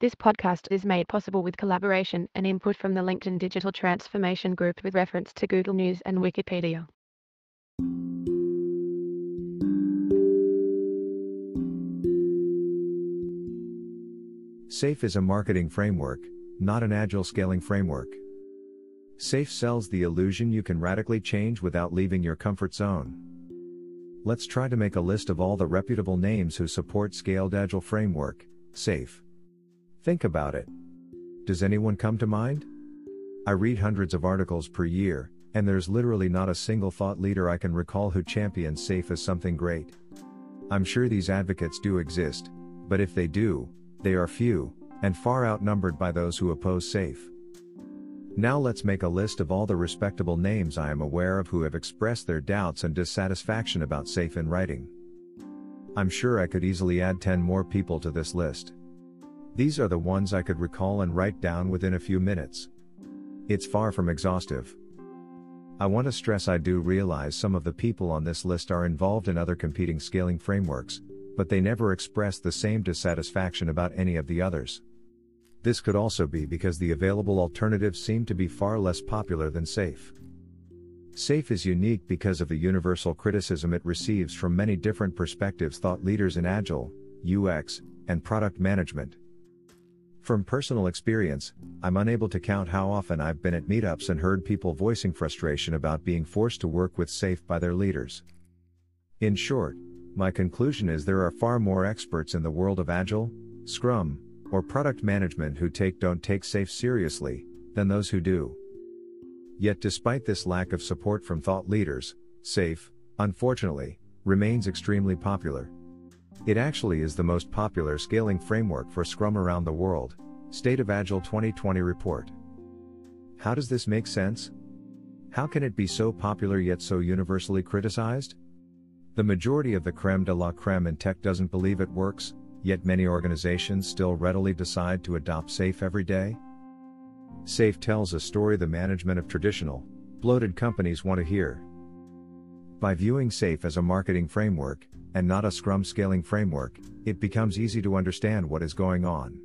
This podcast is made possible with collaboration and input from the LinkedIn Digital Transformation Group with reference to Google News and Wikipedia. SAFe is a marketing framework, not an agile scaling framework. SAFe sells the illusion you can radically change without leaving your comfort zone. Let's try to make a list of all the reputable names who support Scaled Agile Framework, SAFe. Think about it. Does anyone come to mind? I read hundreds of articles per year, and there's literally not a single thought leader I can recall who champions SAFe as something great. I'm sure these advocates do exist, but if they do, they are few, and far outnumbered by those who oppose SAFe. Now let's make a list of all the respectable names I am aware of who have expressed their doubts and dissatisfaction about SAFe in writing. I'm sure I could easily add 10 more people to this list. These are the ones I could recall and write down within a few minutes. It's far from exhaustive. I want to stress I do realize some of the people on this list are involved in other competing scaling frameworks, but they never express the same dissatisfaction about any of the others. This could also be because the available alternatives seem to be far less popular than SAFe. SAFe is unique because of the universal criticism it receives from many different perspectives thought leaders in Agile, UX, and product management. From personal experience, I'm unable to count how often I've been at meetups and heard people voicing frustration about being forced to work with SAFe by their leaders. In short, my conclusion is there are far more experts in the world of Agile, Scrum, or product management who take don't take SAFe seriously, than those who do. Yet despite this lack of support from thought leaders, SAFe, unfortunately, remains extremely popular. It actually is the most popular scaling framework for Scrum around the world, State of Agile 2020 report. How does this make sense? How can it be so popular yet so universally criticized? The majority of the creme de la creme in tech doesn't believe it works, yet many organizations still readily decide to adopt SAFe every day. SAFe tells a story the management of traditional, bloated companies want to hear. By viewing SAFe as a marketing framework, and not a Scrum scaling framework, it becomes easy to understand what is going on.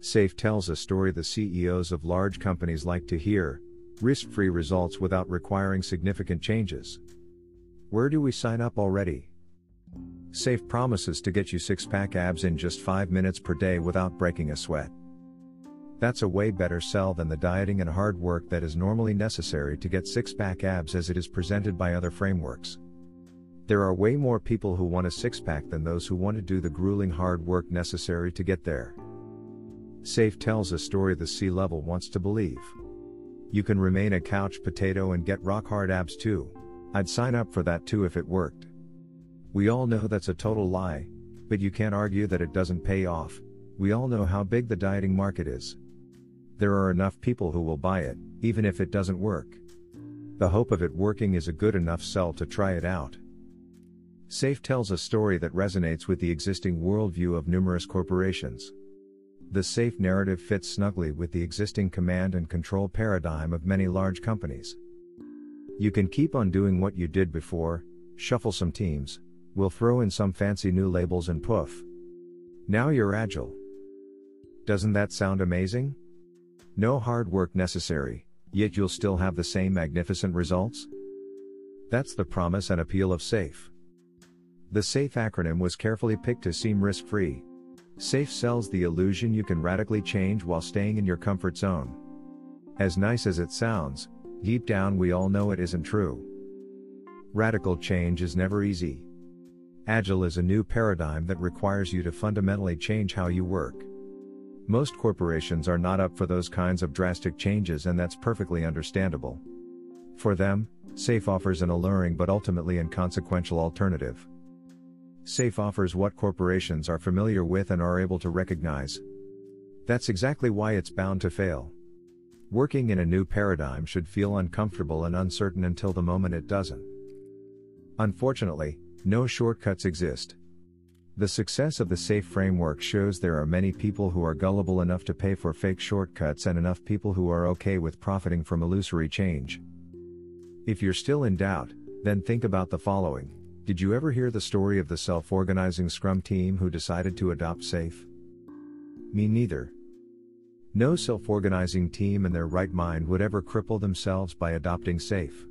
SAFe tells a story the CEOs of large companies like to hear risk free results without requiring significant changes. Where do we sign up already? SAFe promises to get you six pack abs in just 5 minutes per day without breaking a sweat. That's a way better sell than the dieting and hard work that is normally necessary to get six pack abs as it is presented by other frameworks. There are way more people who want a six pack than those who want to do the grueling hard work necessary to get there. SAFe tells a story the C-level wants to believe. You can remain a couch potato and get rock hard abs too. I'd sign up for that too if it worked. We all know that's a total lie, but you can't argue that it doesn't pay off. We all know how big the dieting market is there are enough people who will buy it, even if it doesn't work. The hope of it working is a good enough sell to try it out. SAFe tells a story that resonates with the existing worldview of numerous corporations. The SAFe narrative fits snugly with the existing command and control paradigm of many large companies. You can keep on doing what you did before, shuffle some teams, we'll throw in some fancy new labels and poof. Now you're agile. Doesn't that sound amazing? No hard work necessary, yet you'll still have the same magnificent results? That's the promise and appeal of SAFe. The SAFe acronym was carefully picked to seem risk free. SAFe sells the illusion you can radically change while staying in your comfort zone. As nice as it sounds, deep down we all know it isn't true. Radical change is never easy. Agile is a new paradigm that requires you to fundamentally change how you work. Most corporations are not up for those kinds of drastic changes, and that's perfectly understandable. For them, SAFe offers an alluring but ultimately inconsequential alternative. SAFe offers what corporations are familiar with and are able to recognize. That's exactly why it's bound to fail. Working in a new paradigm should feel uncomfortable and uncertain until the moment it doesn't. Unfortunately, no shortcuts exist. The success of the SAFe framework shows there are many people who are gullible enough to pay for fake shortcuts and enough people who are okay with profiting from illusory change. If you're still in doubt, then think about the following. Did you ever hear the story of the self organizing Scrum team who decided to adopt SAFe? Me neither. No self organizing team in their right mind would ever cripple themselves by adopting SAFE.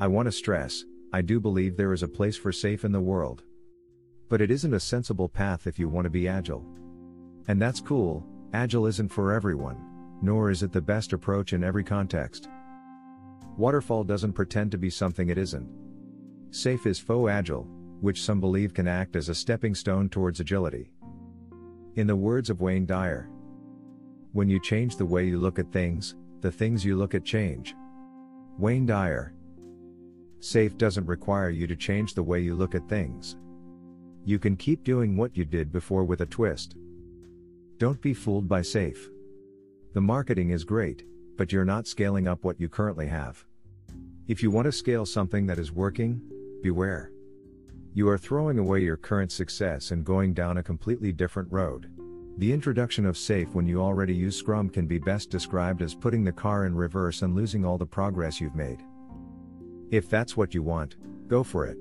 I want to stress I do believe there is a place for SAFE in the world. But it isn't a sensible path if you want to be agile. And that's cool, agile isn't for everyone, nor is it the best approach in every context. Waterfall doesn't pretend to be something it isn't. SAFE is faux agile, which some believe can act as a stepping stone towards agility. In the words of Wayne Dyer, when you change the way you look at things, the things you look at change. Wayne Dyer. SAFE doesn't require you to change the way you look at things. You can keep doing what you did before with a twist. Don't be fooled by SAFE. The marketing is great, but you're not scaling up what you currently have. If you want to scale something that is working, beware. You are throwing away your current success and going down a completely different road. The introduction of SAFE when you already use Scrum can be best described as putting the car in reverse and losing all the progress you've made. If that's what you want, go for it.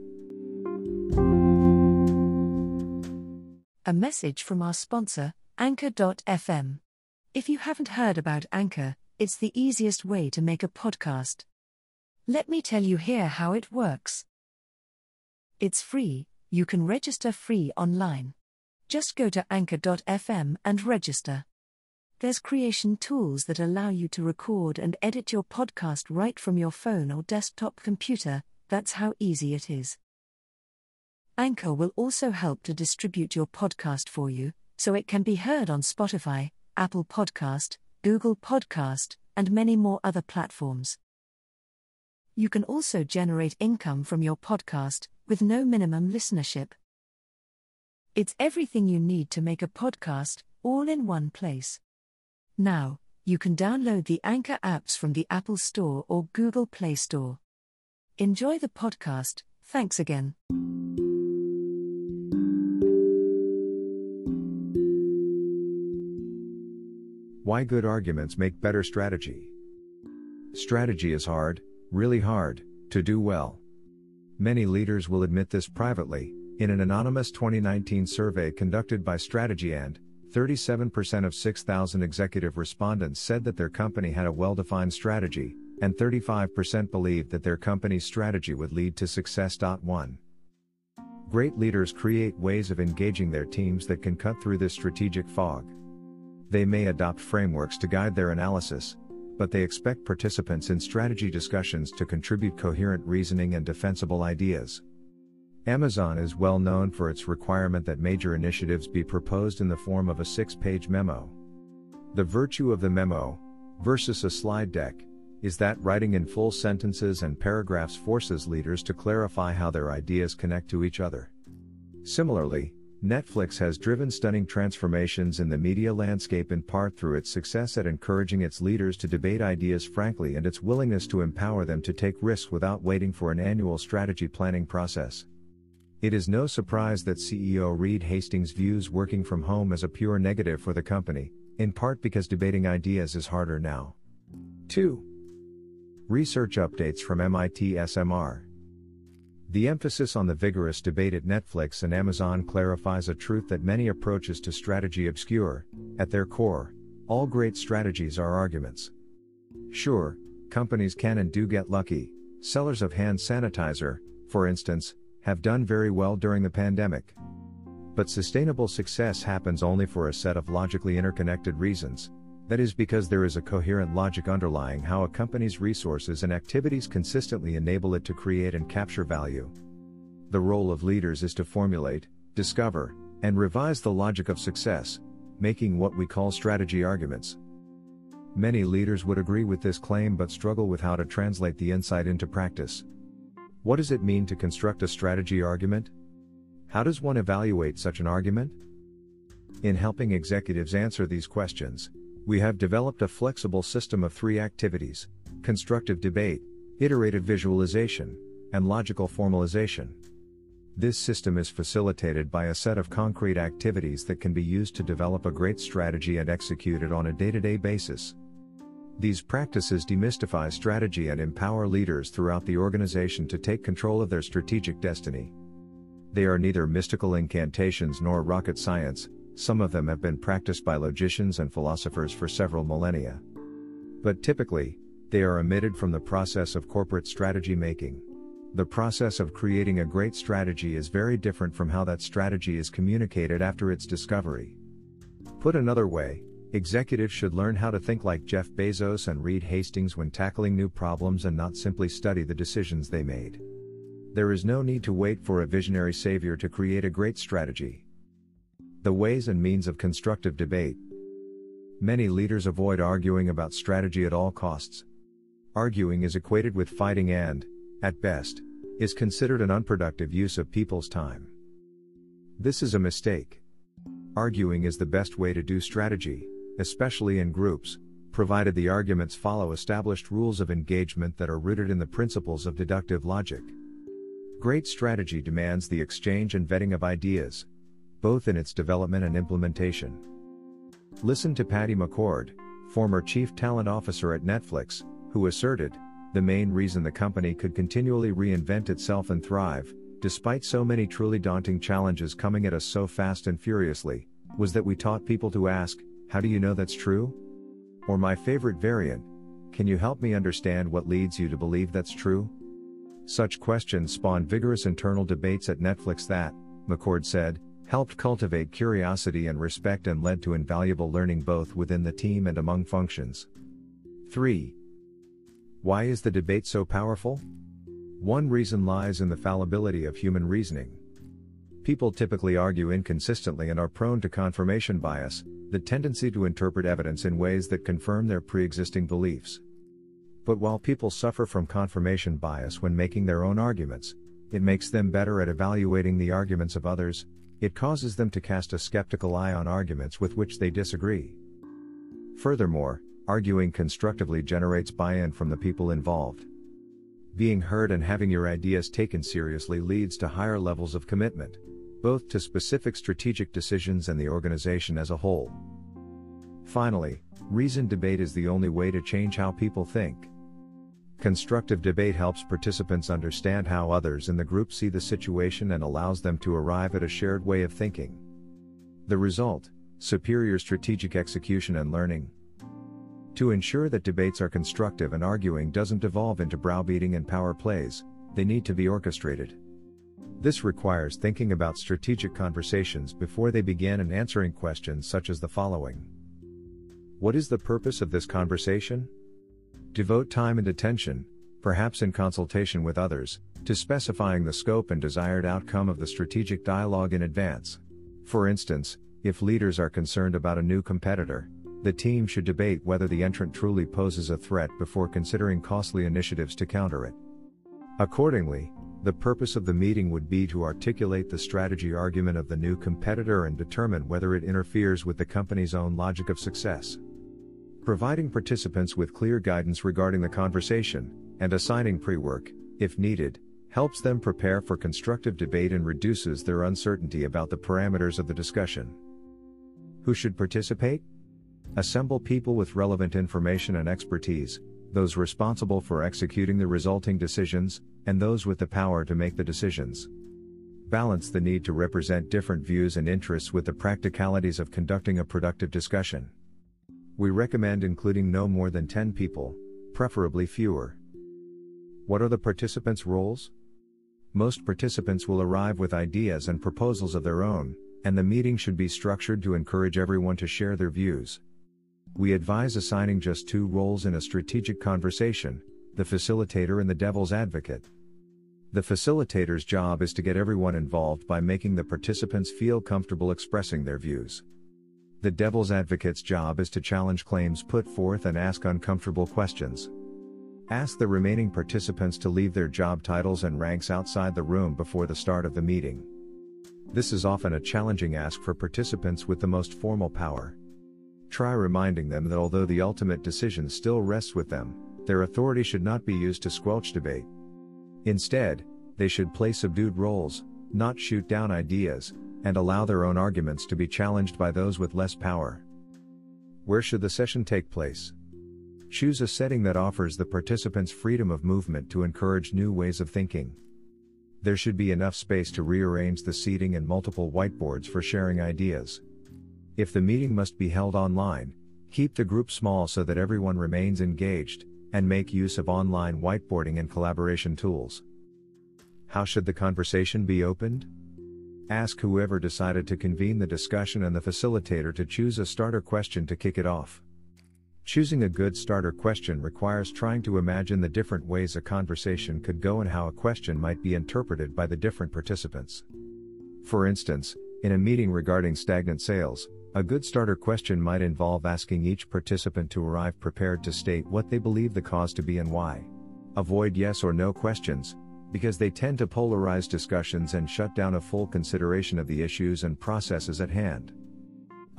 A message from our sponsor, Anchor.fm. If you haven't heard about Anchor, it's the easiest way to make a podcast. Let me tell you here how it works. It's free, you can register free online. Just go to anchor.fm and register. There's creation tools that allow you to record and edit your podcast right from your phone or desktop computer, that's how easy it is. Anchor will also help to distribute your podcast for you, so it can be heard on Spotify, Apple Podcast, Google Podcast, and many more other platforms. You can also generate income from your podcast with no minimum listenership. It's everything you need to make a podcast, all in one place. Now, you can download the Anchor apps from the Apple Store or Google Play Store. Enjoy the podcast, thanks again. Why good arguments make better strategy. Strategy is hard, really hard, to do well. Many leaders will admit this privately, in an anonymous 2019 survey conducted by Strategy and 37% of 6,000 executive respondents said that their company had a well defined strategy, and 35% believed that their company's strategy would lead to success. 1. Great leaders create ways of engaging their teams that can cut through this strategic fog. They may adopt frameworks to guide their analysis, but they expect participants in strategy discussions to contribute coherent reasoning and defensible ideas. Amazon is well known for its requirement that major initiatives be proposed in the form of a six page memo. The virtue of the memo, versus a slide deck, is that writing in full sentences and paragraphs forces leaders to clarify how their ideas connect to each other. Similarly, Netflix has driven stunning transformations in the media landscape in part through its success at encouraging its leaders to debate ideas frankly and its willingness to empower them to take risks without waiting for an annual strategy planning process. It is no surprise that CEO Reed Hastings views working from home as a pure negative for the company, in part because debating ideas is harder now. 2. Research updates from MIT SMR. The emphasis on the vigorous debate at Netflix and Amazon clarifies a truth that many approaches to strategy obscure. At their core, all great strategies are arguments. Sure, companies can and do get lucky. Sellers of hand sanitizer, for instance, have done very well during the pandemic. But sustainable success happens only for a set of logically interconnected reasons. That is because there is a coherent logic underlying how a company's resources and activities consistently enable it to create and capture value. The role of leaders is to formulate, discover, and revise the logic of success, making what we call strategy arguments. Many leaders would agree with this claim but struggle with how to translate the insight into practice. What does it mean to construct a strategy argument? How does one evaluate such an argument? In helping executives answer these questions, we have developed a flexible system of three activities constructive debate, iterative visualization, and logical formalization. This system is facilitated by a set of concrete activities that can be used to develop a great strategy and execute it on a day to day basis. These practices demystify strategy and empower leaders throughout the organization to take control of their strategic destiny. They are neither mystical incantations nor rocket science, some of them have been practiced by logicians and philosophers for several millennia. But typically, they are omitted from the process of corporate strategy making. The process of creating a great strategy is very different from how that strategy is communicated after its discovery. Put another way, executives should learn how to think like Jeff Bezos and Reed Hastings when tackling new problems and not simply study the decisions they made. There is no need to wait for a visionary savior to create a great strategy. The ways and means of constructive debate. Many leaders avoid arguing about strategy at all costs. Arguing is equated with fighting and, at best, is considered an unproductive use of people's time. This is a mistake. Arguing is the best way to do strategy, especially in groups, provided the arguments follow established rules of engagement that are rooted in the principles of deductive logic. Great strategy demands the exchange and vetting of ideas, both in its development and implementation. Listen to Patty McCord, former Chief Talent Officer at Netflix, who asserted, the main reason the company could continually reinvent itself and thrive, despite so many truly daunting challenges coming at us so fast and furiously, was that we taught people to ask, How do you know that's true? Or my favorite variant, Can you help me understand what leads you to believe that's true? Such questions spawned vigorous internal debates at Netflix that, McCord said, helped cultivate curiosity and respect and led to invaluable learning both within the team and among functions. 3. Why is the debate so powerful? One reason lies in the fallibility of human reasoning. People typically argue inconsistently and are prone to confirmation bias, the tendency to interpret evidence in ways that confirm their pre existing beliefs. But while people suffer from confirmation bias when making their own arguments, it makes them better at evaluating the arguments of others, it causes them to cast a skeptical eye on arguments with which they disagree. Furthermore, Arguing constructively generates buy in from the people involved. Being heard and having your ideas taken seriously leads to higher levels of commitment, both to specific strategic decisions and the organization as a whole. Finally, reasoned debate is the only way to change how people think. Constructive debate helps participants understand how others in the group see the situation and allows them to arrive at a shared way of thinking. The result superior strategic execution and learning. To ensure that debates are constructive and arguing doesn't devolve into browbeating and power plays, they need to be orchestrated. This requires thinking about strategic conversations before they begin and answering questions such as the following What is the purpose of this conversation? Devote time and attention, perhaps in consultation with others, to specifying the scope and desired outcome of the strategic dialogue in advance. For instance, if leaders are concerned about a new competitor, the team should debate whether the entrant truly poses a threat before considering costly initiatives to counter it. Accordingly, the purpose of the meeting would be to articulate the strategy argument of the new competitor and determine whether it interferes with the company's own logic of success. Providing participants with clear guidance regarding the conversation, and assigning pre work, if needed, helps them prepare for constructive debate and reduces their uncertainty about the parameters of the discussion. Who should participate? Assemble people with relevant information and expertise, those responsible for executing the resulting decisions, and those with the power to make the decisions. Balance the need to represent different views and interests with the practicalities of conducting a productive discussion. We recommend including no more than 10 people, preferably fewer. What are the participants' roles? Most participants will arrive with ideas and proposals of their own, and the meeting should be structured to encourage everyone to share their views we advise assigning just two roles in a strategic conversation the facilitator and the devil's advocate. The facilitator's job is to get everyone involved by making the participants feel comfortable expressing their views. The devil's advocate's job is to challenge claims put forth and ask uncomfortable questions. Ask the remaining participants to leave their job titles and ranks outside the room before the start of the meeting. This is often a challenging ask for participants with the most formal power. Try reminding them that although the ultimate decision still rests with them, their authority should not be used to squelch debate. Instead, they should play subdued roles, not shoot down ideas, and allow their own arguments to be challenged by those with less power. Where should the session take place? Choose a setting that offers the participants freedom of movement to encourage new ways of thinking. There should be enough space to rearrange the seating and multiple whiteboards for sharing ideas. If the meeting must be held online, keep the group small so that everyone remains engaged, and make use of online whiteboarding and collaboration tools. How should the conversation be opened? Ask whoever decided to convene the discussion and the facilitator to choose a starter question to kick it off. Choosing a good starter question requires trying to imagine the different ways a conversation could go and how a question might be interpreted by the different participants. For instance, in a meeting regarding stagnant sales, a good starter question might involve asking each participant to arrive prepared to state what they believe the cause to be and why. Avoid yes or no questions, because they tend to polarize discussions and shut down a full consideration of the issues and processes at hand.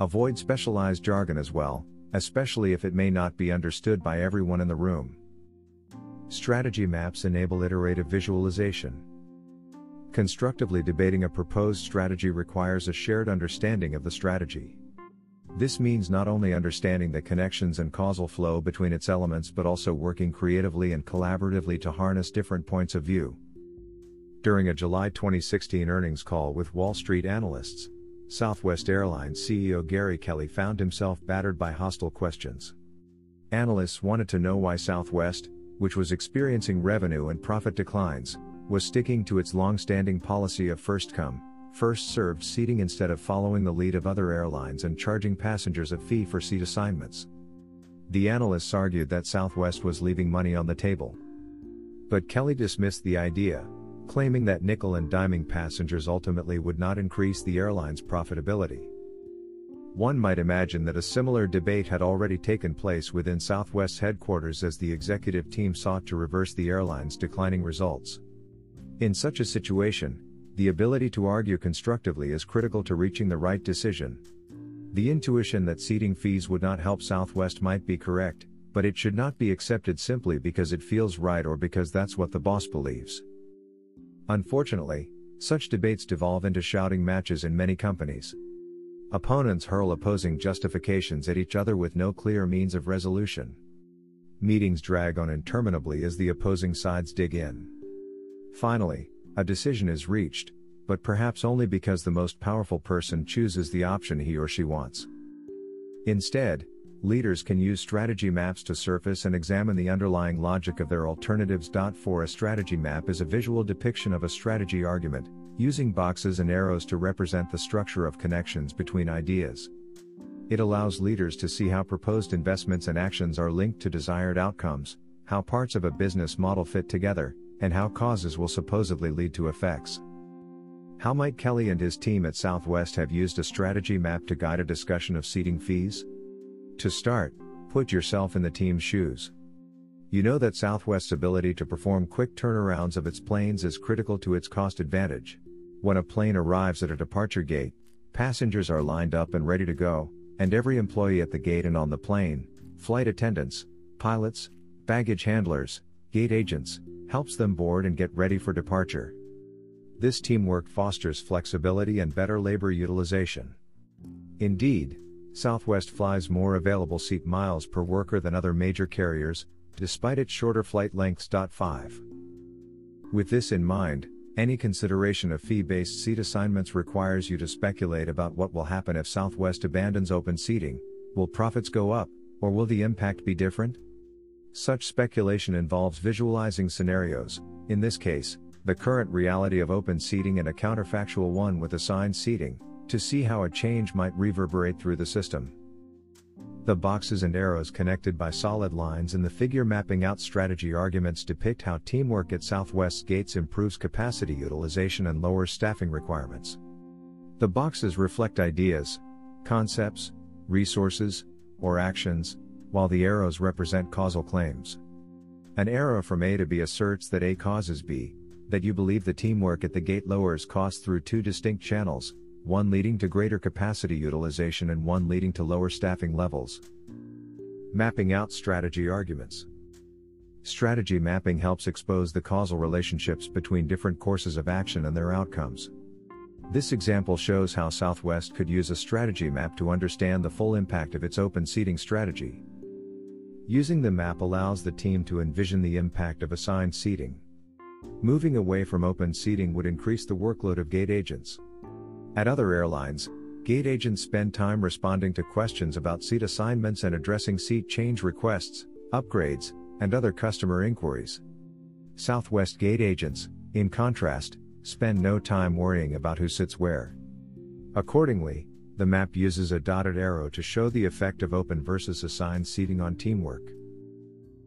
Avoid specialized jargon as well, especially if it may not be understood by everyone in the room. Strategy maps enable iterative visualization. Constructively debating a proposed strategy requires a shared understanding of the strategy. This means not only understanding the connections and causal flow between its elements but also working creatively and collaboratively to harness different points of view. During a July 2016 earnings call with Wall Street analysts, Southwest Airlines CEO Gary Kelly found himself battered by hostile questions. Analysts wanted to know why Southwest, which was experiencing revenue and profit declines, was sticking to its long standing policy of first come, first served seating instead of following the lead of other airlines and charging passengers a fee for seat assignments. The analysts argued that Southwest was leaving money on the table. But Kelly dismissed the idea, claiming that nickel and diming passengers ultimately would not increase the airline's profitability. One might imagine that a similar debate had already taken place within Southwest's headquarters as the executive team sought to reverse the airline's declining results. In such a situation, the ability to argue constructively is critical to reaching the right decision. The intuition that seating fees would not help Southwest might be correct, but it should not be accepted simply because it feels right or because that's what the boss believes. Unfortunately, such debates devolve into shouting matches in many companies. Opponents hurl opposing justifications at each other with no clear means of resolution. Meetings drag on interminably as the opposing sides dig in. Finally, a decision is reached, but perhaps only because the most powerful person chooses the option he or she wants. Instead, leaders can use strategy maps to surface and examine the underlying logic of their alternatives. For a strategy map is a visual depiction of a strategy argument, using boxes and arrows to represent the structure of connections between ideas. It allows leaders to see how proposed investments and actions are linked to desired outcomes, how parts of a business model fit together, and how causes will supposedly lead to effects. How might Kelly and his team at Southwest have used a strategy map to guide a discussion of seating fees? To start, put yourself in the team's shoes. You know that Southwest's ability to perform quick turnarounds of its planes is critical to its cost advantage. When a plane arrives at a departure gate, passengers are lined up and ready to go, and every employee at the gate and on the plane, flight attendants, pilots, baggage handlers, gate agents, helps them board and get ready for departure. This teamwork fosters flexibility and better labor utilization. Indeed, Southwest flies more available seat miles per worker than other major carriers, despite its shorter flight lengths. 5. With this in mind, any consideration of fee based seat assignments requires you to speculate about what will happen if Southwest abandons open seating will profits go up, or will the impact be different? Such speculation involves visualizing scenarios, in this case, the current reality of open seating and a counterfactual one with assigned seating, to see how a change might reverberate through the system. The boxes and arrows connected by solid lines in the figure mapping out strategy arguments depict how teamwork at Southwest Gates improves capacity utilization and lowers staffing requirements. The boxes reflect ideas, concepts, resources, or actions, while the arrows represent causal claims. An arrow from A to B asserts that A causes B, that you believe the teamwork at the gate lowers costs through two distinct channels, one leading to greater capacity utilization and one leading to lower staffing levels. Mapping out strategy arguments. Strategy mapping helps expose the causal relationships between different courses of action and their outcomes. This example shows how Southwest could use a strategy map to understand the full impact of its open seating strategy. Using the map allows the team to envision the impact of assigned seating. Moving away from open seating would increase the workload of gate agents. At other airlines, Gate agents spend time responding to questions about seat assignments and addressing seat change requests, upgrades, and other customer inquiries. Southwest Gate agents, in contrast, spend no time worrying about who sits where. Accordingly, the map uses a dotted arrow to show the effect of open versus assigned seating on teamwork.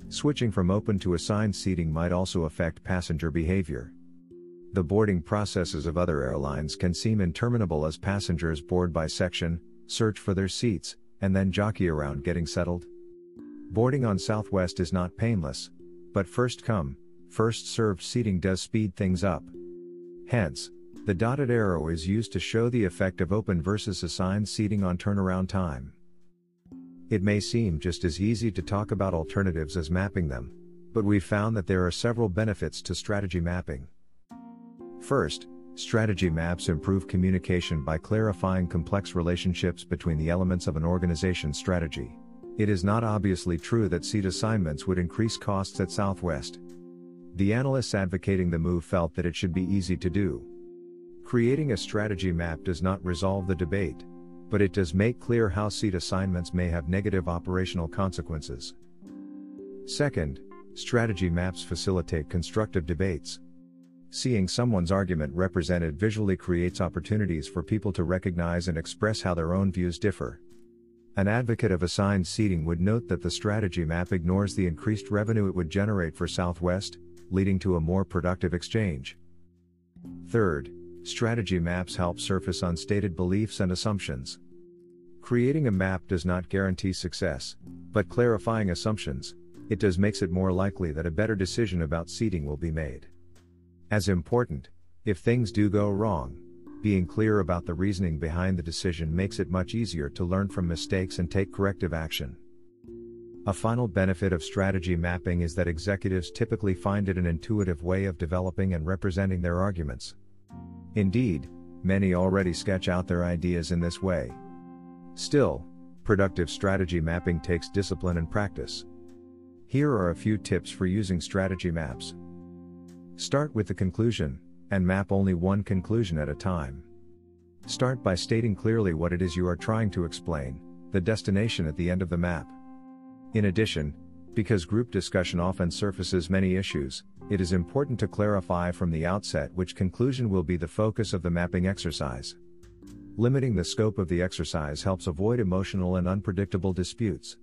Switching from open to assigned seating might also affect passenger behavior. The boarding processes of other airlines can seem interminable as passengers board by section, search for their seats, and then jockey around getting settled. Boarding on Southwest is not painless, but first come, first served seating does speed things up. Hence, the dotted arrow is used to show the effect of open versus assigned seating on turnaround time. It may seem just as easy to talk about alternatives as mapping them, but we've found that there are several benefits to strategy mapping. First, strategy maps improve communication by clarifying complex relationships between the elements of an organization's strategy. It is not obviously true that seat assignments would increase costs at Southwest. The analysts advocating the move felt that it should be easy to do. Creating a strategy map does not resolve the debate, but it does make clear how seat assignments may have negative operational consequences. Second, strategy maps facilitate constructive debates. Seeing someone's argument represented visually creates opportunities for people to recognize and express how their own views differ. An advocate of assigned seating would note that the strategy map ignores the increased revenue it would generate for Southwest, leading to a more productive exchange. Third, strategy maps help surface unstated beliefs and assumptions. Creating a map does not guarantee success, but clarifying assumptions, it does makes it more likely that a better decision about seating will be made. As important, if things do go wrong, being clear about the reasoning behind the decision makes it much easier to learn from mistakes and take corrective action. A final benefit of strategy mapping is that executives typically find it an intuitive way of developing and representing their arguments. Indeed, many already sketch out their ideas in this way. Still, productive strategy mapping takes discipline and practice. Here are a few tips for using strategy maps. Start with the conclusion, and map only one conclusion at a time. Start by stating clearly what it is you are trying to explain, the destination at the end of the map. In addition, because group discussion often surfaces many issues, it is important to clarify from the outset which conclusion will be the focus of the mapping exercise. Limiting the scope of the exercise helps avoid emotional and unpredictable disputes.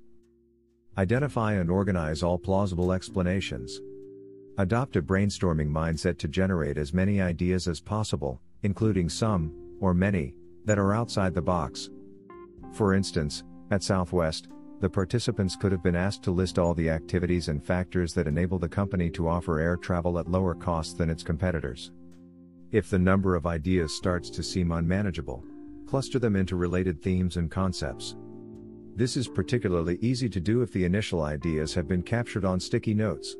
Identify and organize all plausible explanations. Adopt a brainstorming mindset to generate as many ideas as possible, including some, or many, that are outside the box. For instance, at Southwest, the participants could have been asked to list all the activities and factors that enable the company to offer air travel at lower costs than its competitors. If the number of ideas starts to seem unmanageable, cluster them into related themes and concepts. This is particularly easy to do if the initial ideas have been captured on sticky notes.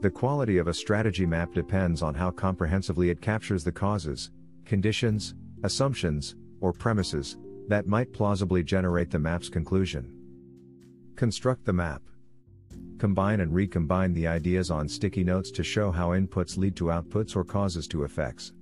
The quality of a strategy map depends on how comprehensively it captures the causes, conditions, assumptions, or premises that might plausibly generate the map's conclusion. Construct the map. Combine and recombine the ideas on sticky notes to show how inputs lead to outputs or causes to effects.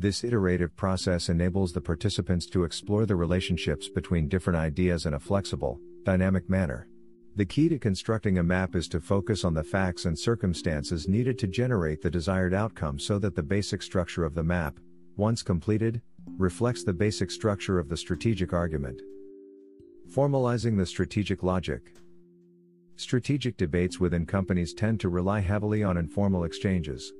This iterative process enables the participants to explore the relationships between different ideas in a flexible, dynamic manner. The key to constructing a map is to focus on the facts and circumstances needed to generate the desired outcome so that the basic structure of the map, once completed, reflects the basic structure of the strategic argument. Formalizing the strategic logic. Strategic debates within companies tend to rely heavily on informal exchanges.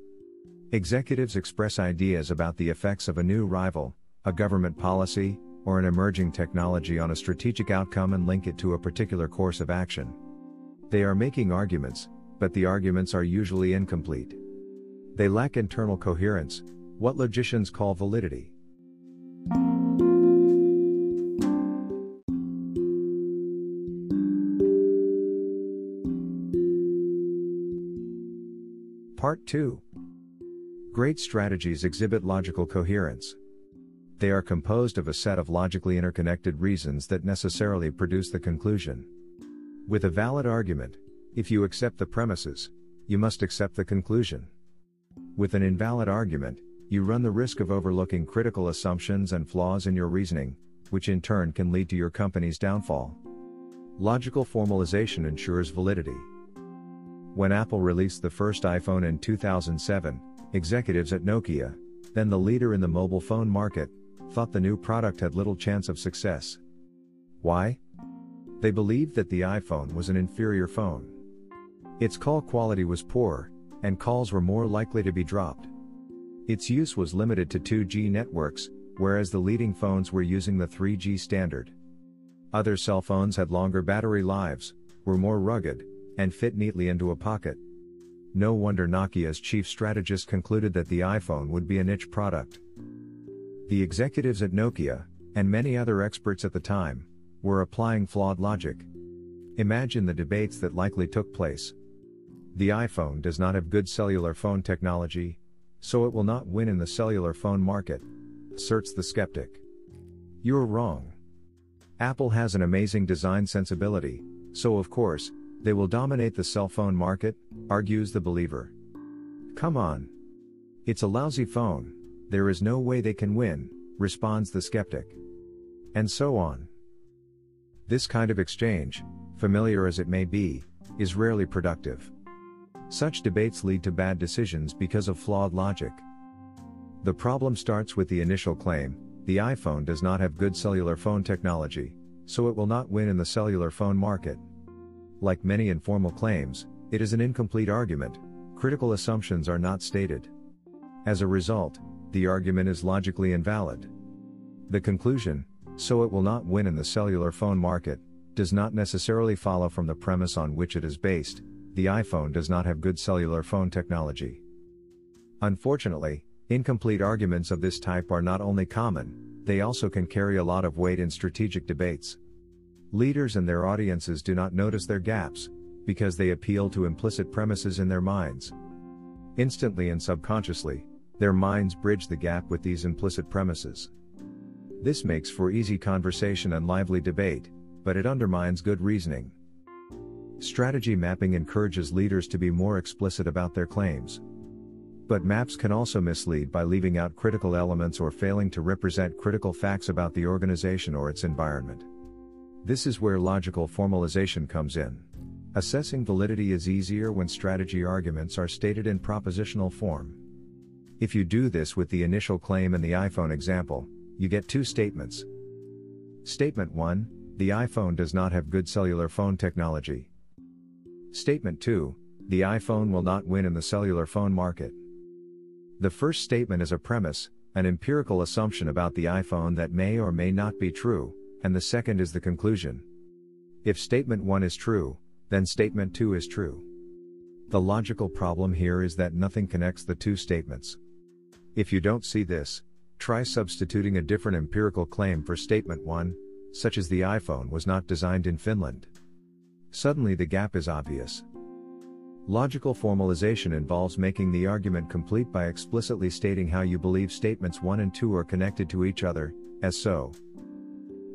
Executives express ideas about the effects of a new rival, a government policy, or an emerging technology on a strategic outcome and link it to a particular course of action. They are making arguments, but the arguments are usually incomplete. They lack internal coherence, what logicians call validity. Part 2 Great strategies exhibit logical coherence. They are composed of a set of logically interconnected reasons that necessarily produce the conclusion. With a valid argument, if you accept the premises, you must accept the conclusion. With an invalid argument, you run the risk of overlooking critical assumptions and flaws in your reasoning, which in turn can lead to your company's downfall. Logical formalization ensures validity. When Apple released the first iPhone in 2007, executives at Nokia, then the leader in the mobile phone market, thought the new product had little chance of success. Why? They believed that the iPhone was an inferior phone. Its call quality was poor, and calls were more likely to be dropped. Its use was limited to 2G networks, whereas the leading phones were using the 3G standard. Other cell phones had longer battery lives, were more rugged, and fit neatly into a pocket. No wonder Nokia's chief strategist concluded that the iPhone would be a niche product. The executives at Nokia, and many other experts at the time, were applying flawed logic. Imagine the debates that likely took place. The iPhone does not have good cellular phone technology, so it will not win in the cellular phone market, asserts the skeptic. You're wrong. Apple has an amazing design sensibility, so of course, they will dominate the cell phone market, argues the believer. Come on. It's a lousy phone, there is no way they can win, responds the skeptic. And so on. This kind of exchange, familiar as it may be, is rarely productive. Such debates lead to bad decisions because of flawed logic. The problem starts with the initial claim the iPhone does not have good cellular phone technology, so it will not win in the cellular phone market. Like many informal claims, it is an incomplete argument, critical assumptions are not stated. As a result, the argument is logically invalid. The conclusion, so it will not win in the cellular phone market, does not necessarily follow from the premise on which it is based, the iPhone does not have good cellular phone technology. Unfortunately, incomplete arguments of this type are not only common, they also can carry a lot of weight in strategic debates. Leaders and their audiences do not notice their gaps, because they appeal to implicit premises in their minds. Instantly and subconsciously, their minds bridge the gap with these implicit premises. This makes for easy conversation and lively debate, but it undermines good reasoning. Strategy mapping encourages leaders to be more explicit about their claims. But maps can also mislead by leaving out critical elements or failing to represent critical facts about the organization or its environment. This is where logical formalization comes in. Assessing validity is easier when strategy arguments are stated in propositional form. If you do this with the initial claim in the iPhone example, you get two statements. Statement 1 The iPhone does not have good cellular phone technology. Statement 2 The iPhone will not win in the cellular phone market. The first statement is a premise, an empirical assumption about the iPhone that may or may not be true, and the second is the conclusion. If statement 1 is true, then statement 2 is true. The logical problem here is that nothing connects the two statements. If you don't see this, try substituting a different empirical claim for statement 1, such as the iPhone was not designed in Finland. Suddenly the gap is obvious. Logical formalization involves making the argument complete by explicitly stating how you believe statements 1 and 2 are connected to each other, as so.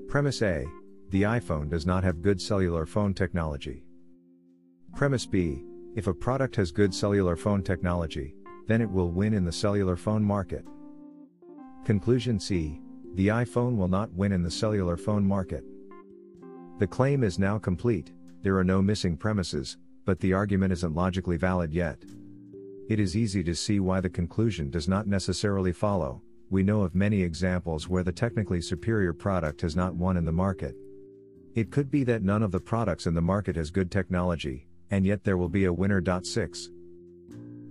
Premise A The iPhone does not have good cellular phone technology. Premise B If a product has good cellular phone technology, then it will win in the cellular phone market. Conclusion C The iPhone will not win in the cellular phone market. The claim is now complete there are no missing premises, but the argument isn't logically valid yet. It is easy to see why the conclusion does not necessarily follow. We know of many examples where the technically superior product has not won in the market. It could be that none of the products in the market has good technology, and yet there will be a winner. 6.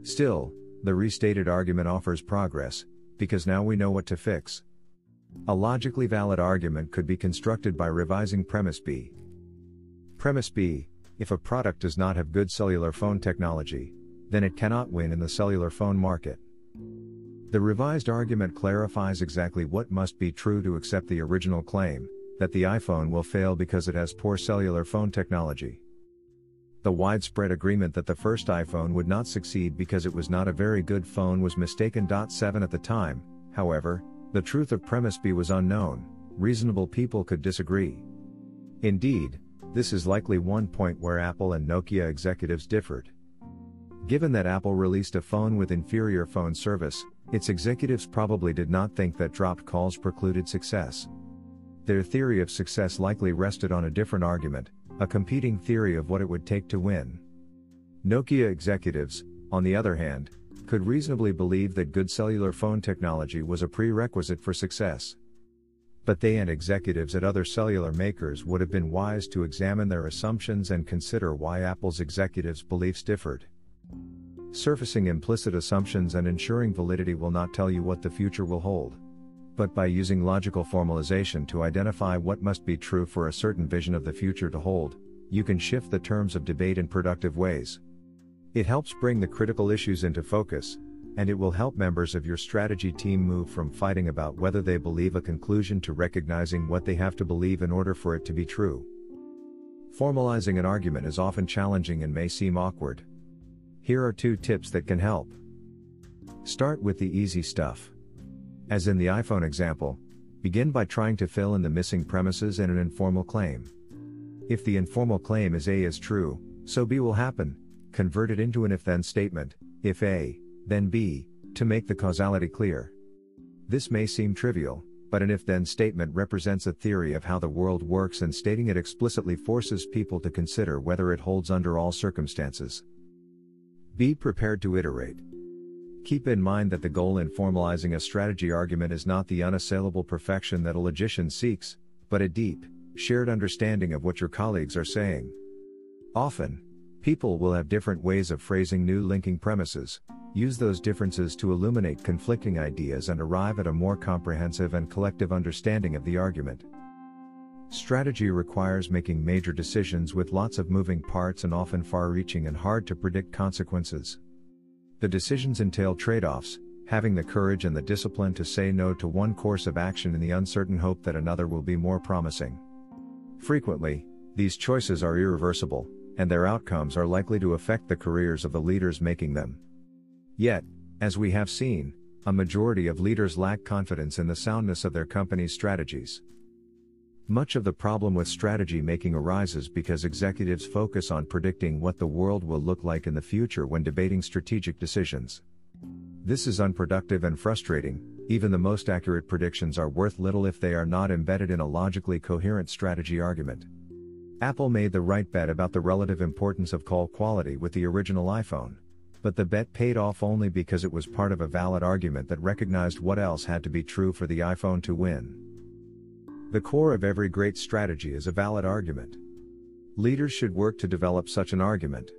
Still, the restated argument offers progress, because now we know what to fix. A logically valid argument could be constructed by revising premise B. Premise B If a product does not have good cellular phone technology, then it cannot win in the cellular phone market. The revised argument clarifies exactly what must be true to accept the original claim that the iPhone will fail because it has poor cellular phone technology. The widespread agreement that the first iPhone would not succeed because it was not a very good phone was mistaken. 7 at the time, however, the truth of premise B was unknown, reasonable people could disagree. Indeed, this is likely one point where Apple and Nokia executives differed. Given that Apple released a phone with inferior phone service, its executives probably did not think that dropped calls precluded success. Their theory of success likely rested on a different argument, a competing theory of what it would take to win. Nokia executives, on the other hand, could reasonably believe that good cellular phone technology was a prerequisite for success. But they and executives at other cellular makers would have been wise to examine their assumptions and consider why Apple's executives' beliefs differed. Surfacing implicit assumptions and ensuring validity will not tell you what the future will hold. But by using logical formalization to identify what must be true for a certain vision of the future to hold, you can shift the terms of debate in productive ways. It helps bring the critical issues into focus, and it will help members of your strategy team move from fighting about whether they believe a conclusion to recognizing what they have to believe in order for it to be true. Formalizing an argument is often challenging and may seem awkward. Here are two tips that can help. Start with the easy stuff. As in the iPhone example, begin by trying to fill in the missing premises in an informal claim. If the informal claim is A is true, so B will happen, convert it into an if then statement, if A, then B, to make the causality clear. This may seem trivial, but an if then statement represents a theory of how the world works and stating it explicitly forces people to consider whether it holds under all circumstances. Be prepared to iterate. Keep in mind that the goal in formalizing a strategy argument is not the unassailable perfection that a logician seeks, but a deep, shared understanding of what your colleagues are saying. Often, People will have different ways of phrasing new linking premises. Use those differences to illuminate conflicting ideas and arrive at a more comprehensive and collective understanding of the argument. Strategy requires making major decisions with lots of moving parts and often far reaching and hard to predict consequences. The decisions entail trade offs, having the courage and the discipline to say no to one course of action in the uncertain hope that another will be more promising. Frequently, these choices are irreversible, and their outcomes are likely to affect the careers of the leaders making them. Yet, as we have seen, a majority of leaders lack confidence in the soundness of their company's strategies. Much of the problem with strategy making arises because executives focus on predicting what the world will look like in the future when debating strategic decisions. This is unproductive and frustrating, even the most accurate predictions are worth little if they are not embedded in a logically coherent strategy argument. Apple made the right bet about the relative importance of call quality with the original iPhone. But the bet paid off only because it was part of a valid argument that recognized what else had to be true for the iPhone to win. The core of every great strategy is a valid argument. Leaders should work to develop such an argument.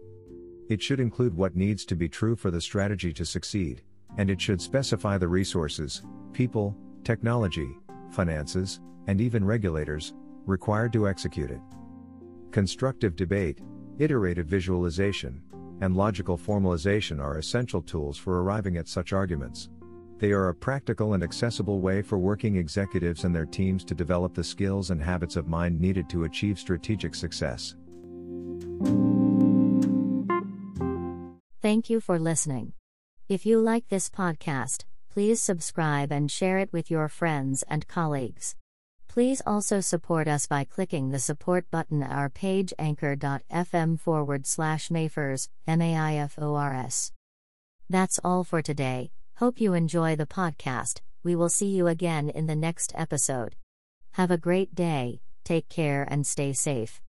It should include what needs to be true for the strategy to succeed, and it should specify the resources, people, technology, finances, and even regulators required to execute it. Constructive debate, iterative visualization, and logical formalization are essential tools for arriving at such arguments. They are a practical and accessible way for working executives and their teams to develop the skills and habits of mind needed to achieve strategic success. Thank you for listening. If you like this podcast, please subscribe and share it with your friends and colleagues. Please also support us by clicking the support button at our page anchor.fm forward slash maifors, M-A-I-F-O-R-S. That's all for today. Hope you enjoy the podcast. We will see you again in the next episode. Have a great day, take care and stay safe.